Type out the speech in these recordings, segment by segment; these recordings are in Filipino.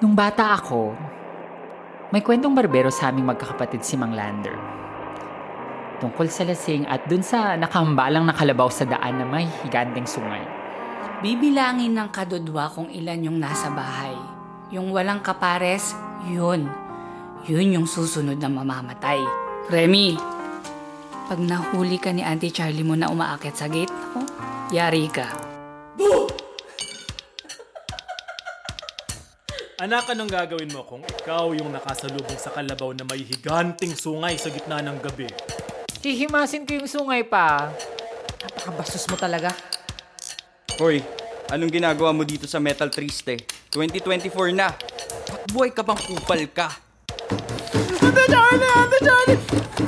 Nung bata ako, may kwentong barbero sa aming magkakapatid si Mang Lander. Tungkol sa lasing at dun sa nakahambalang nakalabaw sa daan na may higanteng sungay. Bibilangin ng kadudwa kung ilan yung nasa bahay. Yung walang kapares, yun. Yun yung susunod na mamamatay. Remy, pag nahuli ka ni Auntie Charlie mo na umaakit sa gate, oh, yari ka. Anak, anong gagawin mo kung ikaw yung nakasalubong sa kalabaw na may higanting sungay sa gitna ng gabi? Hihimasin ko yung sungay pa. Napakabastos mo talaga. Hoy, anong ginagawa mo dito sa Metal Triste? 2024 na. Buhay ka bang kupal ka? Ate Charlie! Ate Charlie!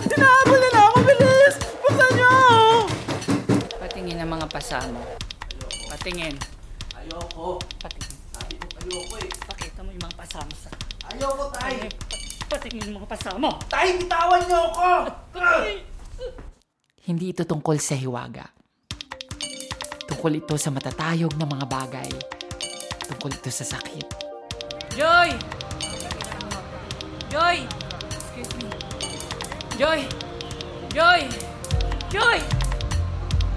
Hinahabol nila ako! Bilis! Buksan niyo! Patingin ang mga pasamo. Patingin. Ayoko. Patingin. Ayoko eh. Pakita mo yung mga pasamo sa... Ayoko, tay. Patingin yung mga pasamo. Tay, bitawan niyo ako! Hindi ito tungkol sa hiwaga. Tungkol ito sa matatayog na mga bagay. Tungkol ito sa sakit. Joy! Joy! Excuse me. Joy! Joy! Joy!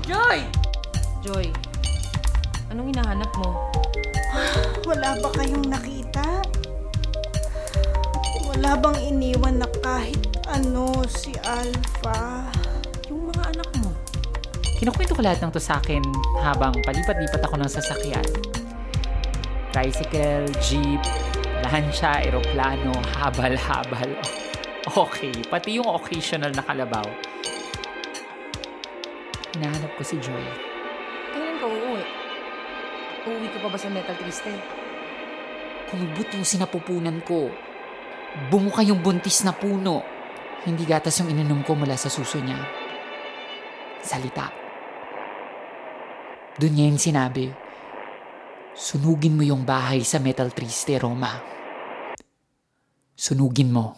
Joy! Joy, anong hinahanap mo? Wala ba kayong nakita? Wala bang iniwan na kahit ano si Alpha? Yung mga anak mo. Kinukwento ko lahat ng to sa akin habang palipat-lipat ako ng sasakyan. Tricycle, jeep, lansya, eroplano, habal-habal. Okay, pati yung occasional na kalabaw. Hinahanap ko si Joy. Kailan ka uuwi? Uuwi ka pa ba sa Metal Triste? Kung butusin na pupunan ko, bumuka yung buntis na puno. Hindi gatas yung ininom ko mula sa suso niya. Salita. Doon niya yung sinabi, sunugin mo yung bahay sa Metal Triste, Roma. Sunugin mo.